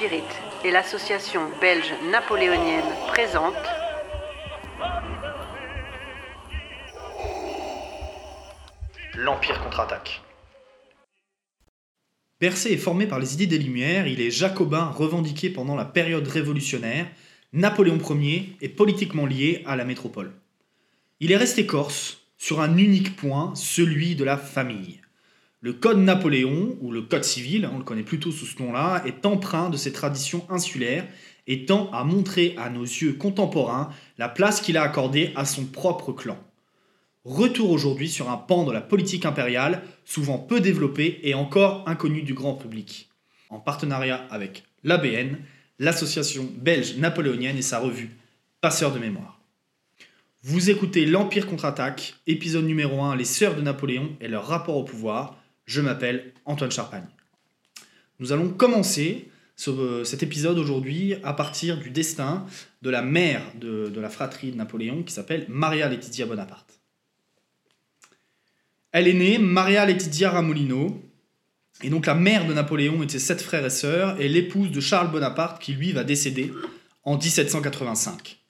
Spirit et l'association belge napoléonienne présente L'Empire contre-attaque. Bercé et formé par les idées des Lumières, il est jacobin revendiqué pendant la période révolutionnaire, Napoléon Ier est politiquement lié à la métropole. Il est resté corse sur un unique point, celui de la famille. Le Code Napoléon, ou le Code civil, on le connaît plutôt sous ce nom-là, est empreint de ces traditions insulaires et tend à montrer à nos yeux contemporains la place qu'il a accordée à son propre clan. Retour aujourd'hui sur un pan de la politique impériale, souvent peu développé et encore inconnu du grand public. En partenariat avec l'ABN, l'association belge napoléonienne et sa revue Passeur de mémoire. Vous écoutez L'Empire contre-attaque, épisode numéro 1, les sœurs de Napoléon et leur rapport au pouvoir. Je m'appelle Antoine Charpagne. Nous allons commencer ce- cet épisode aujourd'hui à partir du destin de la mère de, la fratrie de Napoléon qui s'appelle Maria Laetitia Bonaparte. Elle est née Maria Laetitia Ramolino, et donc la mère de Napoléon et ses sept frères et sœurs est l'épouse de Charles Bonaparte qui lui va décéder en 1785.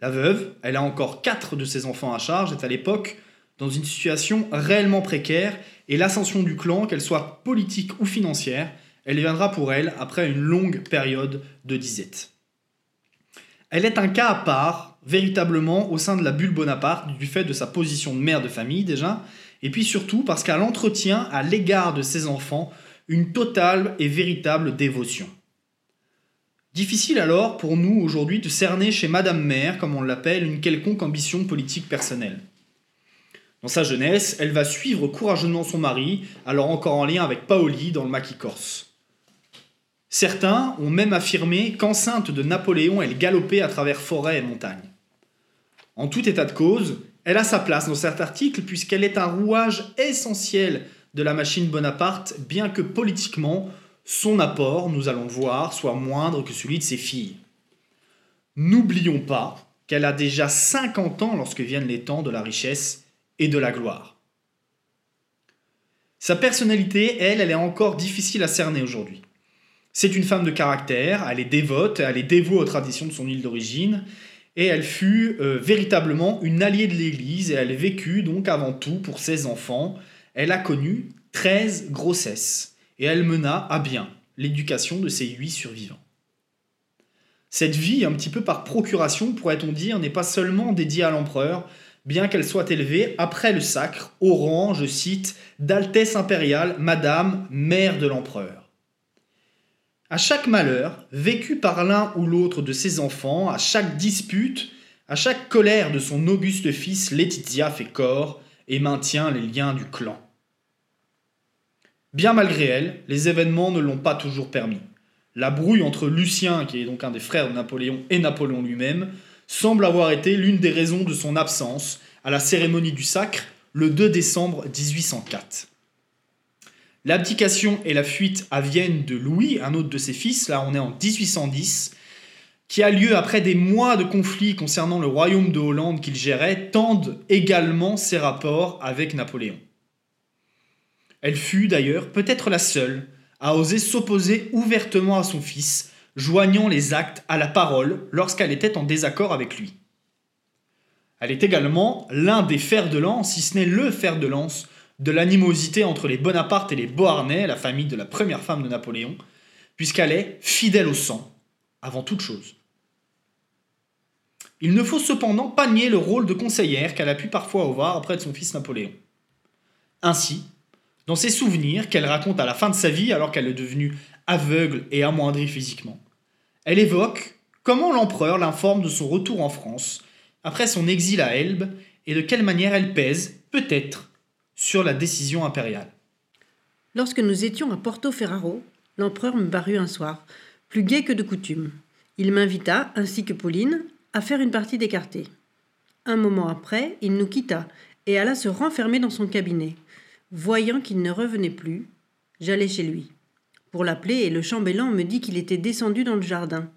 La veuve, elle a encore quatre de ses enfants à charge, est à l'époque dans une situation réellement précaire et l'ascension du clan, qu'elle soit politique ou financière, elle viendra pour elle après une longue période de disette. Elle est un cas à part, véritablement, au sein de la bulle Bonaparte, du fait de sa position de mère de famille déjà, et puis surtout parce qu'elle entretient à l'égard de ses enfants une totale et véritable dévotion. Difficile alors pour nous aujourd'hui de cerner chez Madame Mère, comme on l'appelle, une quelconque ambition politique personnelle. Dans sa jeunesse, elle va suivre courageusement son mari, alors encore en lien avec Paoli dans le maquis corse. Certains ont même affirmé qu'enceinte de Napoléon, elle galopait à travers forêts et montagnes. En tout état de cause, elle a sa place dans cet article puisqu'elle est un rouage essentiel de la machine Bonaparte, bien que politiquement, son apport, nous allons le voir, soit moindre que celui de ses filles. N'oublions pas qu'elle a déjà 50 ans lorsque viennent les temps de la richesse et de la gloire. Sa personnalité, elle, elle est encore difficile à cerner aujourd'hui. C'est une femme de caractère, elle est dévote, elle est dévouée aux traditions de son île d'origine, et elle fut euh, véritablement une alliée de l'Église, et elle vécut donc avant tout pour ses enfants. Elle a connu 13 grossesses, et elle mena à bien l'éducation de ses huit survivants. Cette vie, un petit peu par procuration, pourrait-on dire, n'est pas seulement dédiée à l'empereur, bien qu'elle soit élevée après le sacre au rang, je cite, d'Altesse impériale, Madame, mère de l'empereur. À chaque malheur, vécu par l'un ou l'autre de ses enfants, à chaque dispute, à chaque colère de son auguste fils, Laetitia fait corps et maintient les liens du clan. Bien malgré elle, les événements ne l'ont pas toujours permis. La brouille entre Lucien, qui est donc un des frères de Napoléon, et Napoléon lui-même, semble avoir été l'une des raisons de son absence à la cérémonie du sacre le 2 décembre 1804. L'abdication et la fuite à Vienne de Louis, un autre de ses fils, là on est en 1810, qui a lieu après des mois de conflits concernant le royaume de Hollande qu'il gérait, tendent également ses rapports avec Napoléon. Elle fut d'ailleurs peut-être la seule à oser s'opposer ouvertement à son fils, joignant les actes à la parole lorsqu'elle était en désaccord avec lui. Elle est également l'un des fers de lance, si ce n'est le fer de lance, de l'animosité entre les Bonaparte et les Beauharnais, la famille de la première femme de Napoléon, puisqu'elle est fidèle au sang, avant toute chose. Il ne faut cependant pas nier le rôle de conseillère qu'elle a pu parfois avoir auprès de son fils Napoléon. Ainsi, dans ses souvenirs qu'elle raconte à la fin de sa vie alors qu'elle est devenue aveugle et amoindrie physiquement, elle évoque comment l'empereur l'informe de son retour en France après son exil à Elbe et de quelle manière elle pèse, peut-être, sur la décision impériale. Lorsque nous étions à Porto Ferraro, l'empereur me parut un soir, plus gai que de coutume. Il m'invita, ainsi que Pauline, à faire une partie d'écarté. Un moment après, il nous quitta et alla se renfermer dans son cabinet. Voyant qu'il ne revenait plus, j'allai chez lui. Pour l'appeler, et le chambellan me dit qu'il était descendu dans le jardin.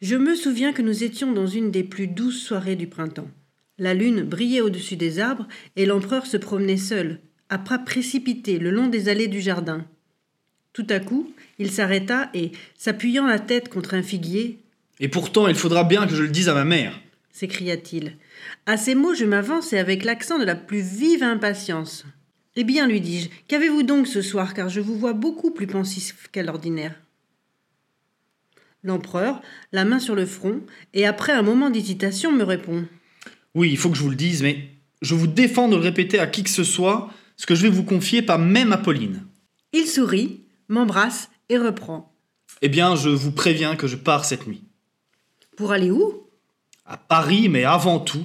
Je me souviens que nous étions dans une des plus douces soirées du printemps. La lune brillait au-dessus des arbres et l'empereur se promenait seul, à pas précipité, le long des allées du jardin. Tout à coup, il s'arrêta et, s'appuyant la tête contre un figuier, Et pourtant, il faudra bien que je le dise à ma mère. s'écria-t-il. À ces mots, je m'avance et avec l'accent de la plus vive impatience. Eh bien, lui dis-je, qu'avez-vous donc ce soir, car je vous vois beaucoup plus pensif qu'à l'ordinaire? L'empereur, la main sur le front, et après un moment d'hésitation, me répond. Oui, il faut que je vous le dise, mais je vous défends de le répéter à qui que ce soit, ce que je vais vous confier, pas même à Pauline. Il sourit, m'embrasse et reprend. Eh bien, je vous préviens que je pars cette nuit. Pour aller où? À Paris, mais avant tout,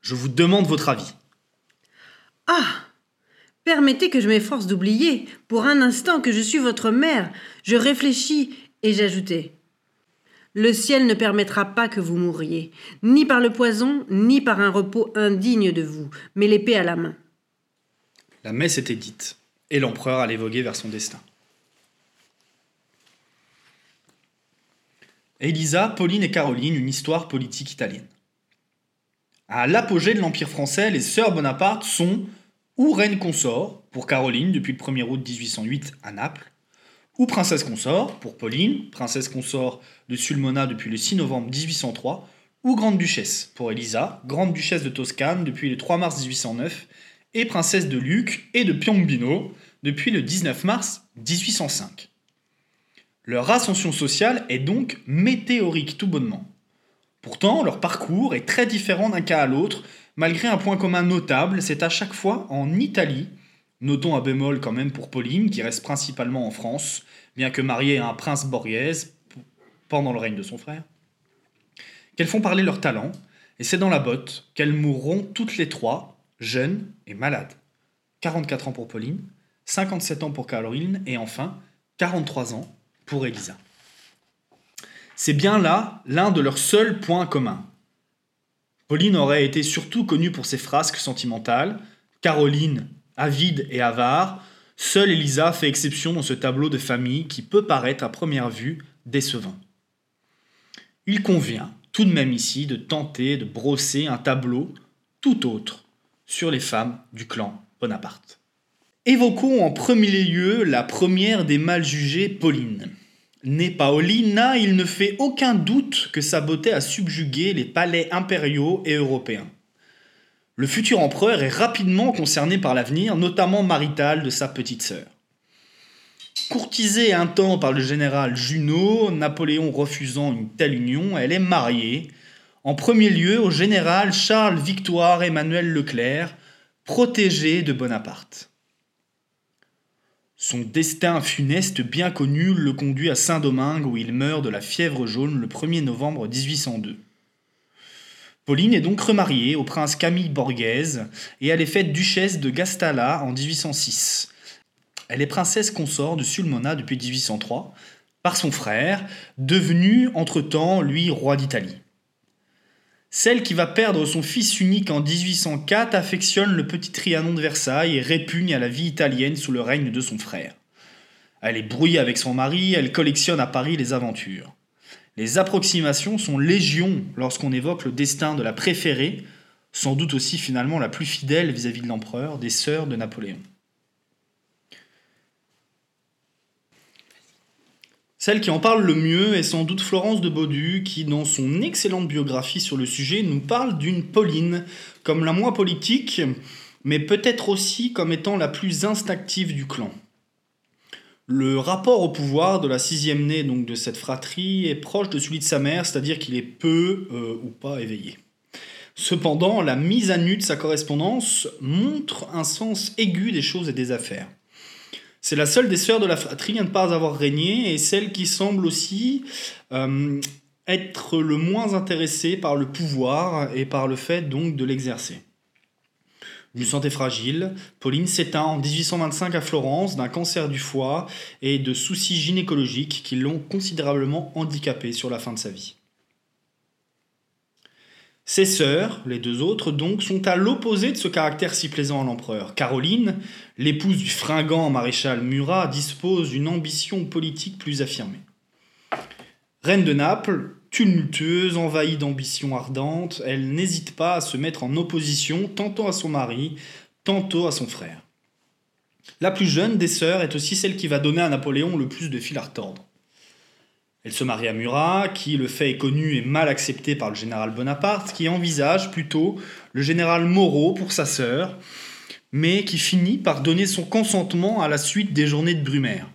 je vous demande votre avis. Ah Permettez que je m'efforce d'oublier, pour un instant, que je suis votre mère. Je réfléchis et j'ajoutai. Le ciel ne permettra pas que vous mouriez, ni par le poison, ni par un repos indigne de vous, mais l'épée à la main. La messe était dite, et l'empereur allait voguer vers son destin. Elisa, Pauline et Caroline, une histoire politique italienne. À l'apogée de l'Empire français, les sœurs Bonaparte sont ou reines consorts, pour Caroline depuis le 1er août 1808 à Naples, ou princesse consort, pour Pauline, princesse consort de Sulmona depuis le 6 novembre 1803, ou grande duchesse, pour Elisa, grande duchesse de Toscane depuis le 3 mars 1809, et princesse de Luc et de Piombino depuis le 19 mars 1805. Leur ascension sociale est donc météorique tout bonnement. Pourtant, leur parcours est très différent d'un cas à l'autre, malgré un point commun notable, c'est à chaque fois en Italie, notons un bémol quand même pour Pauline, qui reste principalement en France, bien que mariée à un prince borghese pendant le règne de son frère, qu'elles font parler leur talent, et c'est dans la botte qu'elles mourront toutes les trois, jeunes et malades. 44 ans pour Pauline, 57 ans pour Caroline, et enfin 43 ans pour Elisa. C'est bien là l'un de leurs seuls points communs. Pauline aurait été surtout connue pour ses frasques sentimentales, Caroline, avide et avare, seule Elisa fait exception dans ce tableau de famille qui peut paraître à première vue décevant. Il convient tout de même ici de tenter de brosser un tableau tout autre sur les femmes du clan Bonaparte. Évoquons en premier lieu la première des mal jugées, Pauline. Née Paolina, il ne fait aucun doute que sa beauté a subjugué les palais impériaux et européens. Le futur empereur est rapidement concerné par l'avenir, notamment marital de sa petite sœur. Courtisée un temps par le général Junot, Napoléon refusant une telle union, elle est mariée, en premier lieu au général Charles Victoire Emmanuel Leclerc, protégé de Bonaparte. Son destin funeste bien connu le conduit à Saint-Domingue où il meurt de la fièvre jaune le 1er novembre 1802. Pauline est donc remariée au prince Camille Borghese et elle est faite duchesse de Gastala en 1806. Elle est princesse consort de Sulmona depuis 1803 par son frère, devenu entre-temps lui roi d'Italie. Celle qui va perdre son fils unique en 1804 affectionne le petit Trianon de Versailles et répugne à la vie italienne sous le règne de son frère. Elle est brouillée avec son mari, elle collectionne à Paris les aventures. Les approximations sont légion lorsqu'on évoque le destin de la préférée, sans doute aussi finalement la plus fidèle vis-à-vis de l'empereur, des sœurs de Napoléon. Celle qui en parle le mieux est sans doute Florence de Baudu, qui, dans son excellente biographie sur le sujet, nous parle d'une Pauline comme la moins politique, mais peut-être aussi comme étant la plus instinctive du clan. Le rapport au pouvoir de la sixième née donc de cette fratrie est proche de celui de sa mère, c'est-à-dire qu'il est peu euh, ou pas éveillé. Cependant, la mise à nu de sa correspondance montre un sens aigu des choses et des affaires. C'est la seule des sœurs de la fratrie à ne pas avoir régné et celle qui semble aussi euh, être le moins intéressée par le pouvoir et par le fait donc de l'exercer. D'une santé fragile, Pauline s'éteint en 1825 à Florence d'un cancer du foie et de soucis gynécologiques qui l'ont considérablement handicapée sur la fin de sa vie. Ses sœurs, les deux autres donc, sont à l'opposé de ce caractère si plaisant à l'empereur. Caroline, l'épouse du fringant maréchal Murat, dispose d'une ambition politique plus affirmée. Reine de Naples, tumultueuse, envahie d'ambitions ardentes, elle n'hésite pas à se mettre en opposition tantôt à son mari, tantôt à son frère. La plus jeune des sœurs est aussi celle qui va donner à Napoléon le plus de fil à retordre. Elle se marie à Murat, qui, le fait est connu, est mal accepté par le général Bonaparte, qui envisage plutôt le général Moreau pour sa sœur, mais qui finit par donner son consentement à la suite des journées de Brumaire.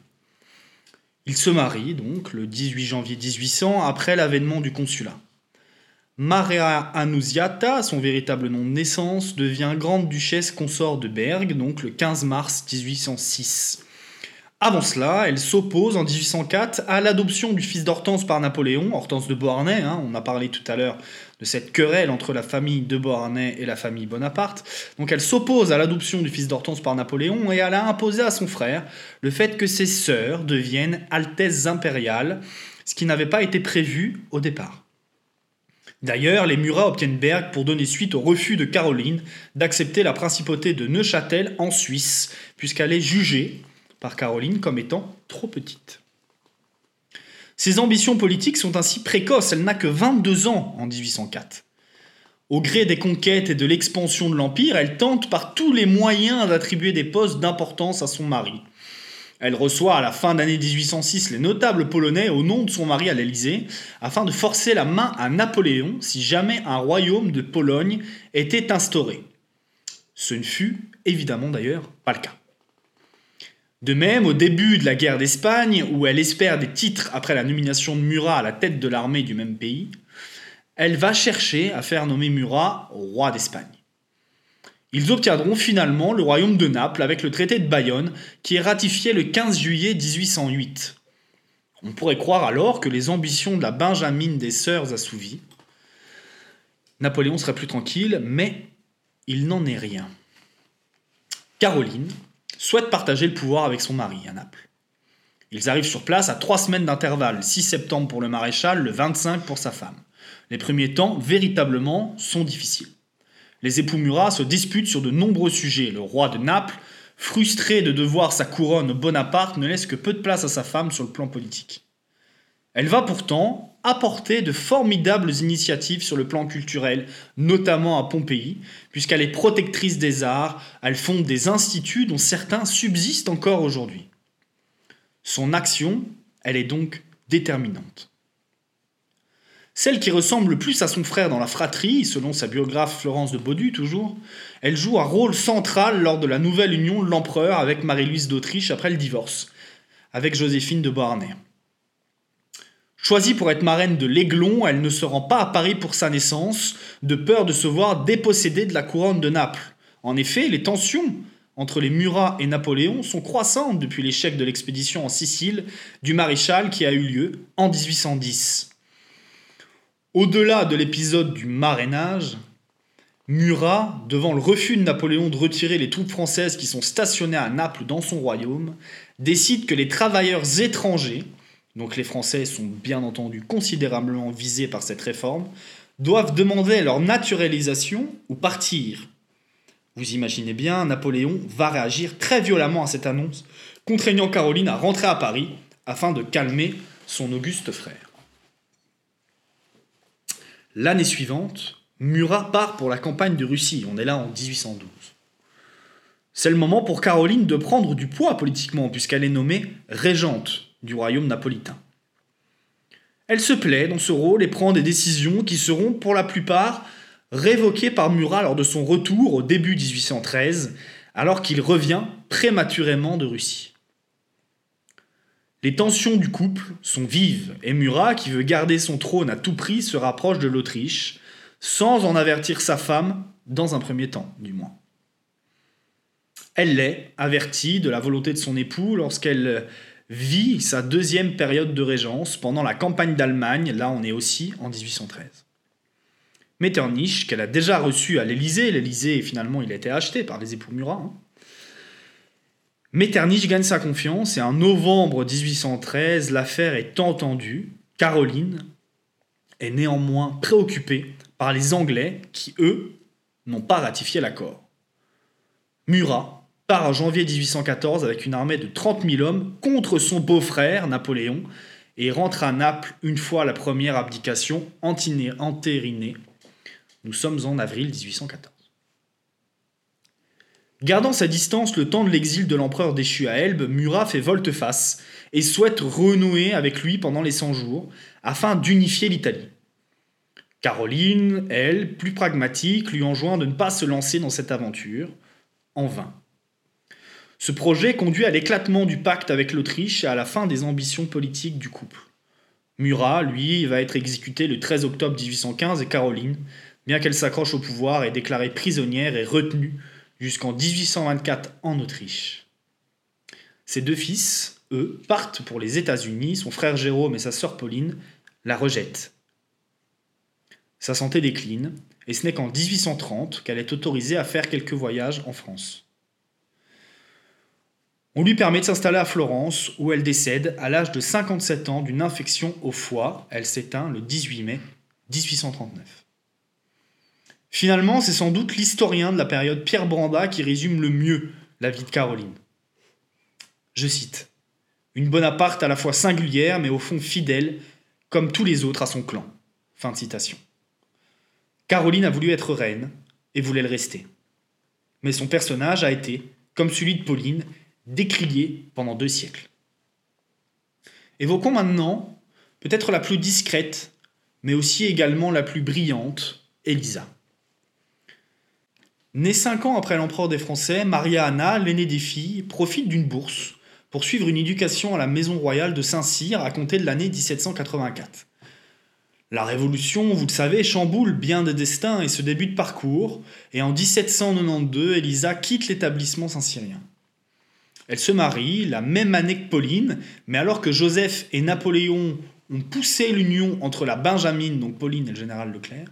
Il se marie donc le 18 janvier 1800 après l'avènement du consulat. Maria Annunziata, son véritable nom de naissance, devient grande duchesse consort de Berg, donc le 15 mars 1806. Avant cela, elle s'oppose en 1804 à l'adoption du fils d'Hortense par Napoléon, Hortense de Beauharnais, hein, on a parlé tout à l'heure de cette querelle entre la famille de Beauharnais et la famille Bonaparte. Donc elle s'oppose à l'adoption du fils d'Hortense par Napoléon et elle a imposé à son frère le fait que ses sœurs deviennent altesses impériales, ce qui n'avait pas été prévu au départ. D'ailleurs, les Murat obtiennent Berg pour donner suite au refus de Caroline d'accepter la principauté de Neuchâtel en Suisse, puisqu'elle est jugée par Caroline comme étant trop petite. Ses ambitions politiques sont ainsi précoces, elle n'a que 22 ans en 1804. Au gré des conquêtes et de l'expansion de l'Empire, elle tente par tous les moyens d'attribuer des postes d'importance à son mari. Elle reçoit à la fin d'année 1806 les notables polonais au nom de son mari à l'Élysée, afin de forcer la main à Napoléon si jamais un royaume de Pologne était instauré. Ce ne fut évidemment d'ailleurs pas le cas. De même, au début de la guerre d'Espagne, où elle espère des titres après la nomination de Murat à la tête de l'armée du même pays, elle va chercher à faire nommer Murat roi d'Espagne. Ils obtiendront finalement le royaume de Naples avec le traité de Bayonne qui est ratifié le 15 juillet 1808. On pourrait croire alors que les ambitions de la Benjamine des sœurs assouvies, Napoléon serait plus tranquille, mais il n'en est rien. Caroline, souhaite partager le pouvoir avec son mari à Naples. Ils arrivent sur place à trois semaines d'intervalle, 6 septembre pour le maréchal, le 25 pour sa femme. Les premiers temps, véritablement, sont difficiles. Les époux Murat se disputent sur de nombreux sujets. Le roi de Naples, frustré de devoir sa couronne Bonaparte, ne laisse que peu de place à sa femme sur le plan politique. Elle va pourtant apporter de formidables initiatives sur le plan culturel, notamment à Pompéi, puisqu'elle est protectrice des arts, elle fonde des instituts dont certains subsistent encore aujourd'hui. Son action, elle est donc déterminante. Celle qui ressemble le plus à son frère dans la fratrie, selon sa biographe Florence de Baudu toujours, elle joue un rôle central lors de la nouvelle union de l'empereur avec Marie-Louise d'Autriche après le divorce, avec Joséphine de Beauharnais. Choisie pour être marraine de l'Aiglon, elle ne se rend pas à Paris pour sa naissance, de peur de se voir dépossédée de la couronne de Naples. En effet, les tensions entre les Murat et Napoléon sont croissantes depuis l'échec de l'expédition en Sicile du maréchal qui a eu lieu en 1810. Au-delà de l'épisode du marrainage, Murat, devant le refus de Napoléon de retirer les troupes françaises qui sont stationnées à Naples dans son royaume, décide que les travailleurs étrangers, donc les Français sont bien entendu considérablement visés par cette réforme, doivent demander leur naturalisation ou partir. Vous imaginez bien, Napoléon va réagir très violemment à cette annonce, contraignant Caroline à rentrer à Paris afin de calmer son auguste frère. L'année suivante, Murat part pour la campagne de Russie, on est là en 1812. C'est le moment pour Caroline de prendre du poids politiquement, puisqu'elle est nommée régente du royaume napolitain. Elle se plaît dans ce rôle et prend des décisions qui seront pour la plupart révoquées par Murat lors de son retour au début 1813, alors qu'il revient prématurément de Russie. Les tensions du couple sont vives et Murat, qui veut garder son trône à tout prix, se rapproche de l'Autriche, sans en avertir sa femme, dans un premier temps du moins. Elle l'est avertie de la volonté de son époux lorsqu'elle vit sa deuxième période de régence pendant la campagne d'Allemagne, là on est aussi en 1813. Metternich, qu'elle a déjà reçu à l'Élysée, l'Élysée finalement il a été acheté par les époux Murat, hein. Metternich gagne sa confiance et en novembre 1813, l'affaire est entendue. Caroline est néanmoins préoccupée par les Anglais qui, eux, n'ont pas ratifié l'accord. Murat en janvier 1814 avec une armée de 30 000 hommes contre son beau-frère Napoléon et rentre à Naples une fois la première abdication entérinée. Nous sommes en avril 1814. Gardant sa distance le temps de l'exil de l'empereur déchu à Elbe, Murat fait volte-face et souhaite renouer avec lui pendant les 100 jours afin d'unifier l'Italie. Caroline, elle, plus pragmatique, lui enjoint de ne pas se lancer dans cette aventure, en vain. Ce projet conduit à l'éclatement du pacte avec l'Autriche et à la fin des ambitions politiques du couple. Murat, lui, va être exécuté le 13 octobre 1815 et Caroline, bien qu'elle s'accroche au pouvoir, est déclarée prisonnière et retenue jusqu'en 1824 en Autriche. Ses deux fils, eux, partent pour les États-Unis, son frère Jérôme et sa sœur Pauline la rejettent. Sa santé décline, et ce n'est qu'en 1830 qu'elle est autorisée à faire quelques voyages en France. On lui permet de s'installer à Florence, où elle décède à l'âge de 57 ans d'une infection au foie. Elle s'éteint le 18 mai 1839. Finalement, c'est sans doute l'historien de la période Pierre Branda qui résume le mieux la vie de Caroline. Je cite Une Bonaparte à la fois singulière, mais au fond fidèle, comme tous les autres à son clan. Fin citation. Caroline a voulu être reine et voulait le rester. Mais son personnage a été, comme celui de Pauline, décrié pendant deux siècles. Évoquons maintenant peut-être la plus discrète, mais aussi également la plus brillante, Elisa. Née cinq ans après l'empereur des Français, Maria Anna, l'aînée des filles, profite d'une bourse pour suivre une éducation à la maison royale de Saint-Cyr à compter de l'année 1784. La Révolution, vous le savez, chamboule bien des destins et ce début de parcours, et en 1792, Elisa quitte l'établissement saint-cyrien. Elle se marie la même année que Pauline, mais alors que Joseph et Napoléon ont poussé l'union entre la Benjamine, donc Pauline et le général Leclerc,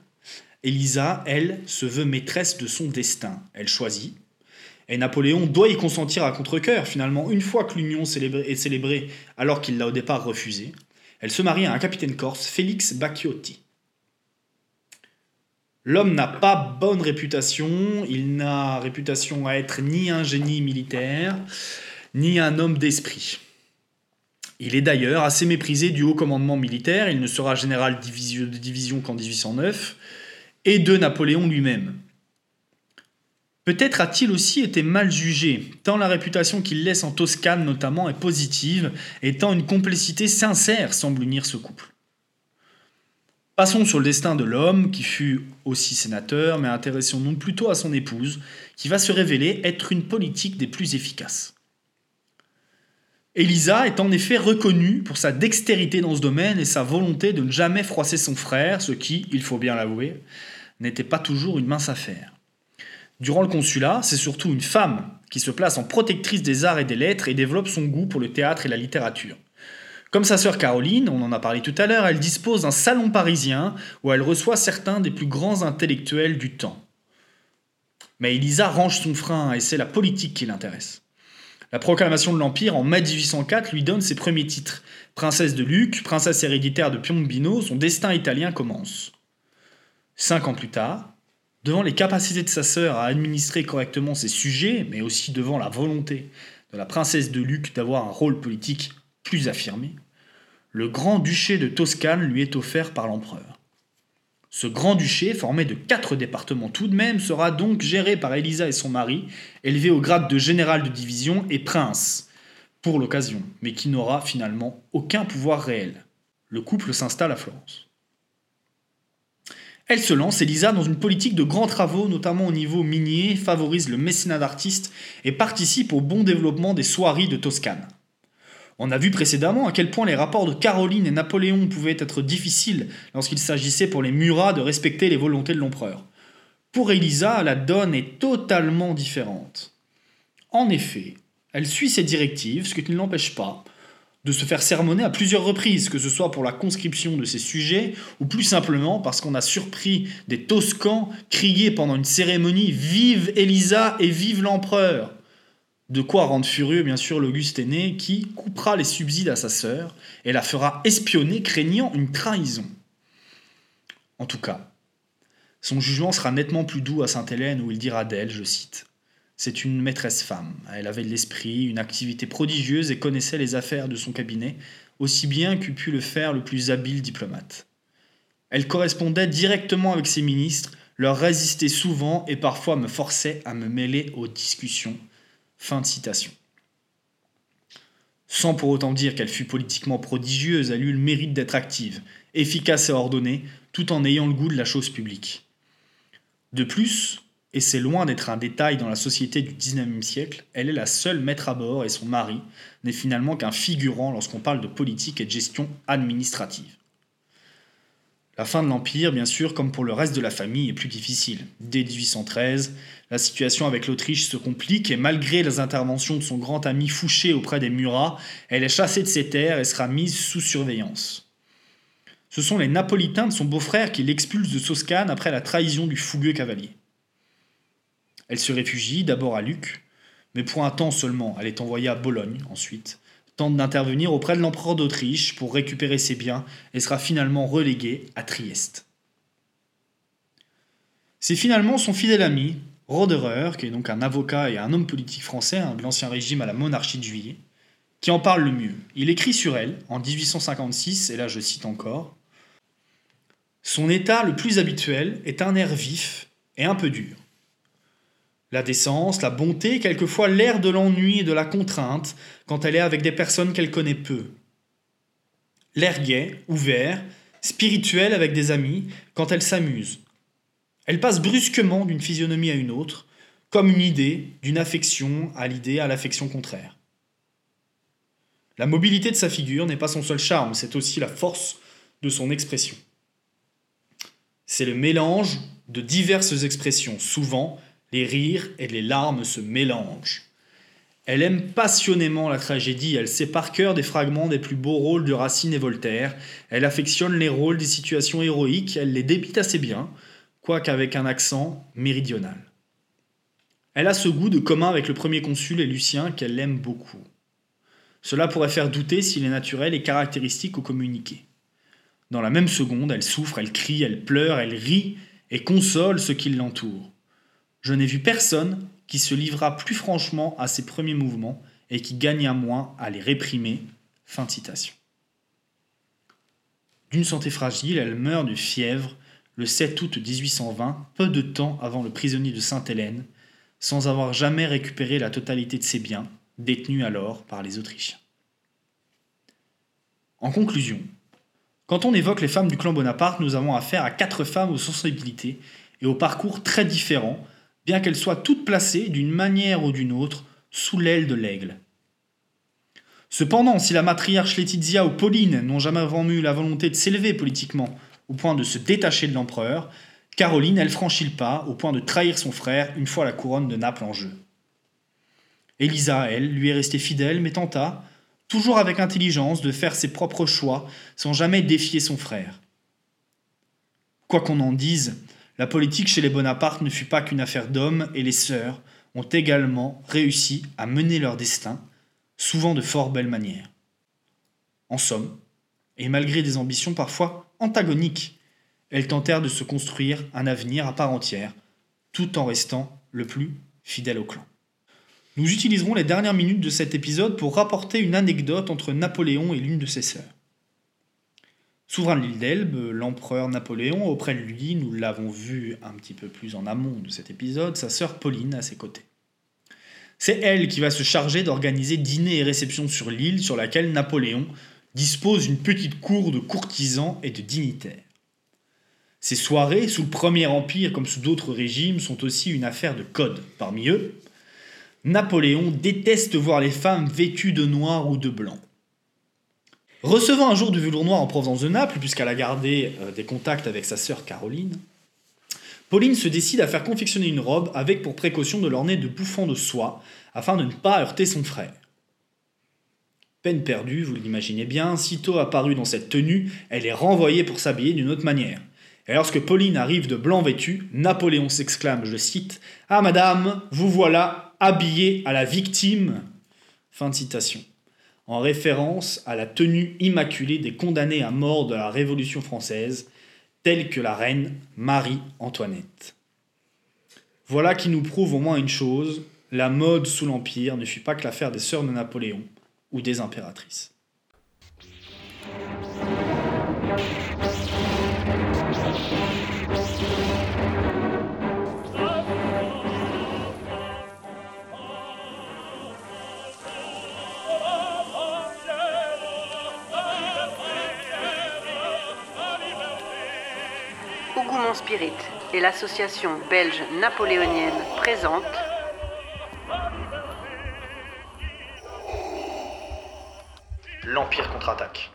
Elisa, elle, se veut maîtresse de son destin. Elle choisit. Et Napoléon doit y consentir à contre-coeur, finalement, une fois que l'union est célébrée, alors qu'il l'a au départ refusée. Elle se marie à un capitaine corse, Félix Bacchiotti. L'homme n'a pas bonne réputation, il n'a réputation à être ni un génie militaire, ni un homme d'esprit. Il est d'ailleurs assez méprisé du haut commandement militaire, il ne sera général de division qu'en 1809, et de Napoléon lui-même. Peut-être a-t-il aussi été mal jugé, tant la réputation qu'il laisse en Toscane notamment est positive, et tant une complicité sincère semble unir ce couple. Passons sur le destin de l'homme, qui fut aussi sénateur, mais intéressons-nous plutôt à son épouse, qui va se révéler être une politique des plus efficaces. Elisa est en effet reconnue pour sa dextérité dans ce domaine et sa volonté de ne jamais froisser son frère, ce qui, il faut bien l'avouer, n'était pas toujours une mince affaire. Durant le consulat, c'est surtout une femme qui se place en protectrice des arts et des lettres et développe son goût pour le théâtre et la littérature. Comme sa sœur Caroline, on en a parlé tout à l'heure, elle dispose d'un salon parisien où elle reçoit certains des plus grands intellectuels du temps. Mais Elisa range son frein et c'est la politique qui l'intéresse. La proclamation de l'Empire en mai 1804 lui donne ses premiers titres. Princesse de Luc, princesse héréditaire de Piombino, son destin italien commence. Cinq ans plus tard, devant les capacités de sa sœur à administrer correctement ses sujets, mais aussi devant la volonté de la princesse de Luc d'avoir un rôle politique plus affirmé, le grand-duché de Toscane lui est offert par l'empereur. Ce grand-duché, formé de quatre départements tout de même, sera donc géré par Elisa et son mari, élevé au grade de général de division et prince, pour l'occasion, mais qui n'aura finalement aucun pouvoir réel. Le couple s'installe à Florence. Elle se lance, Elisa, dans une politique de grands travaux, notamment au niveau minier, favorise le mécénat d'artistes et participe au bon développement des soieries de Toscane. On a vu précédemment à quel point les rapports de Caroline et Napoléon pouvaient être difficiles lorsqu'il s'agissait pour les Murats de respecter les volontés de l'empereur. Pour Elisa, la donne est totalement différente. En effet, elle suit ses directives, ce qui ne l'empêche pas de se faire sermonner à plusieurs reprises, que ce soit pour la conscription de ses sujets, ou plus simplement parce qu'on a surpris des Toscans crier pendant une cérémonie Vive Elisa et vive l'empereur De quoi rendre furieux, bien sûr, l'Auguste aîné, qui coupera les subsides à sa sœur et la fera espionner, craignant une trahison. En tout cas, son jugement sera nettement plus doux à Sainte-Hélène, où il dira d'elle, je cite, c'est une maîtresse femme. Elle avait de l'esprit, une activité prodigieuse et connaissait les affaires de son cabinet aussi bien qu'eût pu le faire le plus habile diplomate. Elle correspondait directement avec ses ministres, leur résistait souvent et parfois me forçait à me mêler aux discussions. Fin de citation. Sans pour autant dire qu'elle fut politiquement prodigieuse, elle eut le mérite d'être active, efficace et ordonnée, tout en ayant le goût de la chose publique. De plus, et c'est loin d'être un détail dans la société du XIXe siècle, elle est la seule maître à bord et son mari n'est finalement qu'un figurant lorsqu'on parle de politique et de gestion administrative. La fin de l'Empire, bien sûr, comme pour le reste de la famille, est plus difficile. Dès 1813, la situation avec l'Autriche se complique et malgré les interventions de son grand ami Fouché auprès des Murats, elle est chassée de ses terres et sera mise sous surveillance. Ce sont les Napolitains de son beau-frère qui l'expulsent de Toscane après la trahison du fougueux cavalier. Elle se réfugie d'abord à Luc, mais pour un temps seulement. Elle est envoyée à Bologne ensuite, tente d'intervenir auprès de l'empereur d'Autriche pour récupérer ses biens et sera finalement reléguée à Trieste. C'est finalement son fidèle ami, Roderer, qui est donc un avocat et un homme politique français hein, de l'ancien régime à la monarchie de Juillet, qui en parle le mieux. Il écrit sur elle, en 1856, et là je cite encore, Son état le plus habituel est un air vif et un peu dur. La décence, la bonté, quelquefois l'air de l'ennui et de la contrainte quand elle est avec des personnes qu'elle connaît peu. L'air gai, ouvert, spirituel avec des amis quand elle s'amuse. Elle passe brusquement d'une physionomie à une autre, comme une idée, d'une affection à l'idée à l'affection contraire. La mobilité de sa figure n'est pas son seul charme, c'est aussi la force de son expression. C'est le mélange de diverses expressions, souvent les rires et les larmes se mélangent. Elle aime passionnément la tragédie, elle sait par cœur des fragments des plus beaux rôles de Racine et Voltaire, elle affectionne les rôles des situations héroïques, elle les débite assez bien, quoiqu'avec un accent méridional. Elle a ce goût de commun avec le premier consul et Lucien qu'elle aime beaucoup. Cela pourrait faire douter s'il est naturel et caractéristique au communiqué. Dans la même seconde, elle souffre, elle crie, elle pleure, elle rit et console ceux qui l'entourent. Je n'ai vu personne qui se livra plus franchement à ses premiers mouvements et qui gagna moins à les réprimer. Fin citation. D'une santé fragile, elle meurt de fièvre le 7 août 1820, peu de temps avant le prisonnier de Sainte-Hélène, sans avoir jamais récupéré la totalité de ses biens, détenus alors par les Autrichiens. En conclusion, quand on évoque les femmes du clan Bonaparte, nous avons affaire à quatre femmes aux sensibilités et aux parcours très différents bien qu'elles soient toutes placées d'une manière ou d'une autre sous l'aile de l'aigle. Cependant, si la matriarche Laetitia ou Pauline n'ont jamais vraiment eu la volonté de s'élever politiquement au point de se détacher de l'empereur, Caroline, elle franchit le pas au point de trahir son frère une fois la couronne de Naples en jeu. Élisa, elle, lui est restée fidèle, mais tenta, toujours avec intelligence, de faire ses propres choix sans jamais défier son frère. Quoi qu'on en dise, la politique chez les Bonaparte ne fut pas qu'une affaire d'hommes et les sœurs ont également réussi à mener leur destin, souvent de fort belle manière. En somme, et malgré des ambitions parfois antagoniques, elles tentèrent de se construire un avenir à part entière, tout en restant le plus fidèle au clan. Nous utiliserons les dernières minutes de cet épisode pour rapporter une anecdote entre Napoléon et l'une de ses sœurs. Souverain de l'île d'Elbe, l'empereur Napoléon, auprès de lui, nous l'avons vu un petit peu plus en amont de cet épisode, sa sœur Pauline à ses côtés. C'est elle qui va se charger d'organiser dîner et réceptions sur l'île sur laquelle Napoléon dispose d'une petite cour de courtisans et de dignitaires. Ces soirées, sous le Premier Empire comme sous d'autres régimes, sont aussi une affaire de code. Parmi eux, Napoléon déteste voir les femmes vêtues de noir ou de blanc. Recevant un jour du velours noir en provenance de Naples, puisqu'elle a gardé euh, des contacts avec sa sœur Caroline, Pauline se décide à faire confectionner une robe avec pour précaution de l'orner de bouffants de soie, afin de ne pas heurter son frère. Peine perdue, vous l'imaginez bien, sitôt apparue dans cette tenue, elle est renvoyée pour s'habiller d'une autre manière. Et lorsque Pauline arrive de blanc vêtue, Napoléon s'exclame, je cite, Ah madame, vous voilà habillée à la victime. Fin de citation en référence à la tenue immaculée des condamnés à mort de la Révolution française, telle que la reine Marie-Antoinette. Voilà qui nous prouve au moins une chose, la mode sous l'Empire ne fut pas que l'affaire des sœurs de Napoléon ou des impératrices. Spirit et l'association belge napoléonienne présente L'Empire contre-attaque.